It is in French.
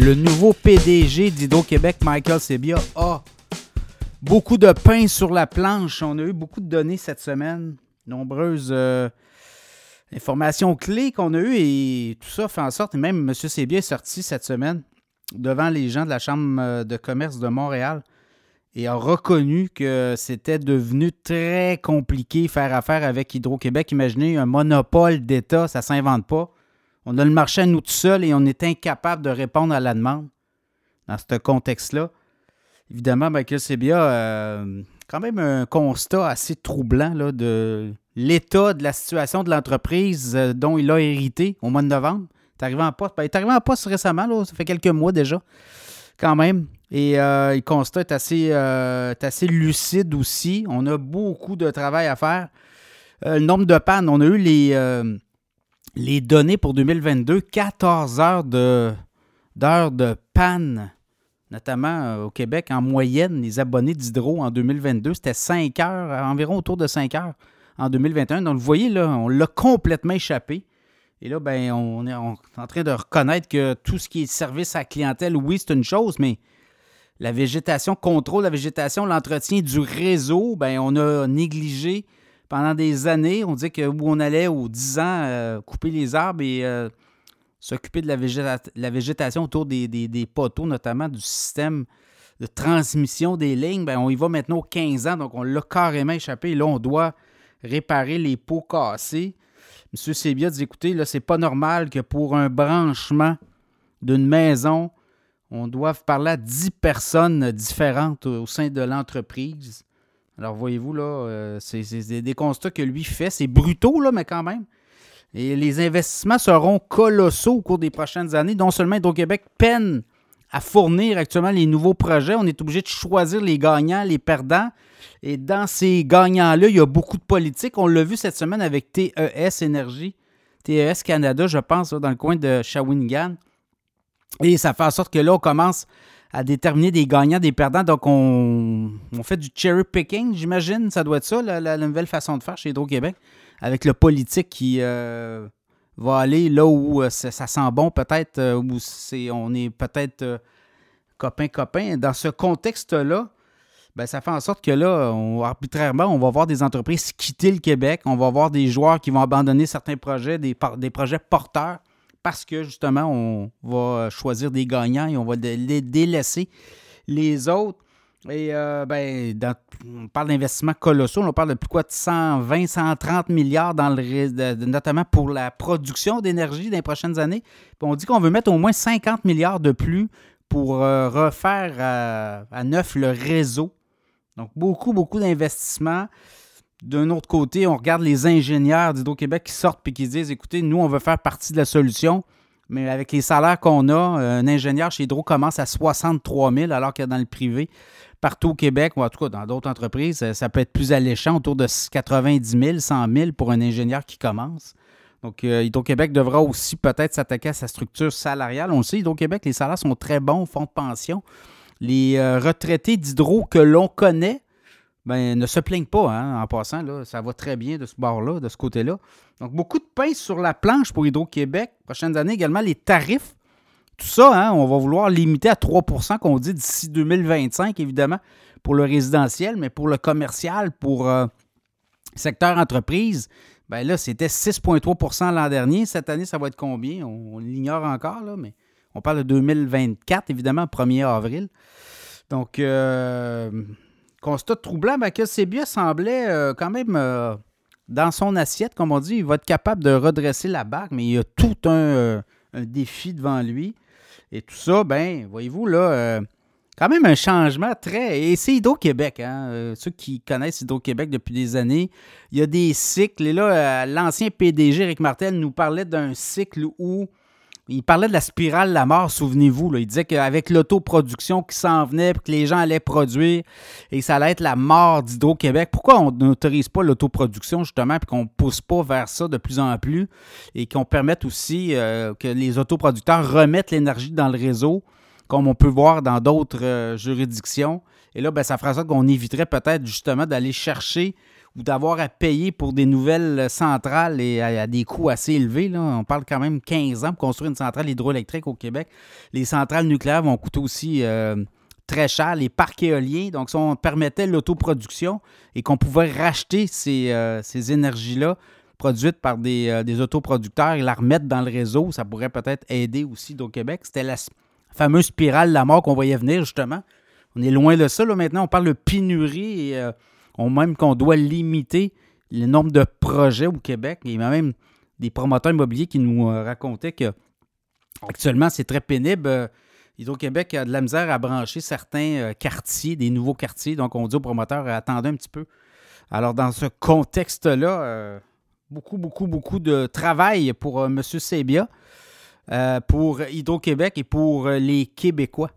le nouveau PDG d'Hydro-Québec, Michael Sebia, a beaucoup de pain sur la planche. On a eu beaucoup de données cette semaine, nombreuses euh, informations clés qu'on a eues et tout ça fait en sorte, et même M. Sebia est sorti cette semaine devant les gens de la Chambre euh, de commerce de Montréal et a reconnu que c'était devenu très compliqué faire affaire avec Hydro-Québec. Imaginez un monopole d'État, ça ne s'invente pas. On a le marché à nous tout seuls et on est incapable de répondre à la demande dans ce contexte-là. Évidemment, Michael Sebia euh, quand même un constat assez troublant là, de l'état de la situation de l'entreprise euh, dont il a hérité au mois de novembre. Il est arrivé en poste, ben, il est arrivé poste récemment, ça fait quelques mois déjà, quand même. Et euh, le constat est assez, assez lucide aussi. On a beaucoup de travail à faire. le nombre de pannes, on a eu les les données pour 2022, 14 heures de, d'heures de panne, notamment euh, au Québec. En moyenne, les abonnés d'Hydro en 2022, c'était 5 heures, environ autour de 5 heures en 2021. Donc, vous voyez, là, on l'a complètement échappé. Et là, ben, on est en train de reconnaître que tout ce qui est service à clientèle, oui, c'est une chose, mais la végétation, contrôle la végétation, l'entretien du réseau, ben, on a négligé pendant des années, on dit que où on allait aux 10 ans euh, couper les arbres et euh, s'occuper de la, végétation autour des, poteaux, notamment du système de transmission des lignes, ben, on y va maintenant aux 15 ans, donc on l'a carrément échappé. Et là, on doit réparer les pots cassés. Monsieur Sébia dit écoutez, là, c'est pas normal que pour un branchement d'une maison, on doive parler à 10 personnes différentes au sein de l'entreprise. Alors, voyez-vous, là, euh, c'est des constats que lui fait. C'est brutaux, là, mais quand même. Et les investissements seront colossaux au cours des prochaines années. Non seulement Hydro-Québec peine à fournir actuellement les nouveaux projets, on est obligé de choisir les gagnants, les perdants. Et dans ces gagnants-là, il y a beaucoup de politique. On l'a vu cette semaine avec TES Énergie, TES Canada, je pense, dans le coin de Shawinigan. Et ça fait en sorte que là, on commence à déterminer des gagnants, des perdants. Donc, on, fait du cherry picking, j'imagine. Ça doit être ça, la, nouvelle façon de faire chez Hydro-Québec, avec le politique qui euh, va aller là où euh, ça, sent bon, peut-être, euh, où c'est, on est peut-être copain-copain. Dans ce contexte-là, ben, ça fait en sorte que là, arbitrairement, on va voir des entreprises quitter le Québec. On va voir des joueurs qui vont abandonner certains projets, des, des projets porteurs parce que justement, on va choisir des gagnants et on va les délaisser les autres. Et euh, ben, on parle d'investissements colossaux, on parle de plus quoi de 120, 130 milliards dans le notamment pour la production d'énergie dans les prochaines années. On dit qu'on veut mettre au moins 50 milliards de plus pour euh, refaire à, à, neuf le réseau. Donc beaucoup, beaucoup d'investissements. D'un autre côté, on regarde les ingénieurs d'Hydro-Québec qui sortent et qui disent écoutez, nous, on veut faire partie de la solution, mais avec les salaires qu'on a, un ingénieur chez Hydro commence à 63 000, alors que dans le privé, partout au Québec, ou en tout cas dans d'autres entreprises, ça peut être plus alléchant, autour de 90 000, 100 000 pour un ingénieur qui commence. Donc, euh, Hydro-Québec devra aussi peut-être s'attaquer à sa structure salariale. On le sait, Hydro-Québec, les salaires sont très bons fonds de pension. Les euh, retraités d'Hydro que l'on connaît ben, ne se plaignent pas hein, en passant. Là, ça va très bien de ce bord-là, de ce côté-là. Donc, beaucoup de pain sur la planche pour Hydro-Québec. Prochaines années également, les tarifs. Tout ça, hein, on va vouloir limiter à 3% qu'on dit d'ici 2025, évidemment, pour le résidentiel, mais pour le commercial, pour euh, secteur entreprise, ben là, c'était 6,3% l'an dernier. Cette année, ça va être combien? On, l'ignore encore, là, mais on parle de 2024, évidemment, 1er avril. Donc, euh, constat troublant, ben, que Sébia semblait euh, quand même euh, dans son assiette, comme on dit, il va être capable de redresser la barque, mais il y a tout un, euh, défi devant lui. Et tout ça, ben, voyez-vous, là, quand même un changement très. Et c'est Hydro-Québec, hein? ceux qui connaissent Hydro-Québec depuis des années, il y a des cycles. Et là, l'ancien PDG, Rick Martel, nous parlait d'un cycle où il parlait de la spirale de la mort, souvenez-vous. Il disait qu'avec l'autoproduction qui s'en venait, que les gens allaient produire, et ça allait être la mort d'Hydro-Québec. Pourquoi on n'autorise pas l'autoproduction, justement, puis qu'on ne pousse pas vers ça de plus en plus, et qu'on permette aussi euh, que les autoproducteurs remettent l'énergie dans le réseau, comme on peut voir dans d'autres juridictions? Et là, ben, ça fera ça qu'on éviterait peut-être justement d'aller chercher ou d'avoir à payer pour des nouvelles centrales et à, des coûts assez élevés. Là. On parle quand même 15 ans pour construire une centrale hydroélectrique au Québec. Les centrales nucléaires vont coûter aussi euh, très cher. Les parcs éoliens, donc si on permettait l'autoproduction et qu'on pouvait racheter ces, euh, énergies-là produites par des, euh, des, autoproducteurs et la remettre dans le réseau, ça pourrait peut-être aider aussi au Québec. C'était la fameuse spirale de la mort qu'on voyait venir, justement. On est loin de ça. Là, maintenant, on parle de pénurie et on même qu'on doit limiter le nombre de projets au Québec. Il y a même des promoteurs immobiliers qui nous euh, racontaient que actuellement, c'est très pénible. Euh, Hydro-Québec a de la misère à brancher certains euh, quartiers, des nouveaux quartiers. Donc, on dit aux promoteurs, attendez un petit peu. Alors, dans ce contexte-là, beaucoup, beaucoup, beaucoup de travail pour M. Sebia, pour Hydro-Québec et pour les Québécois.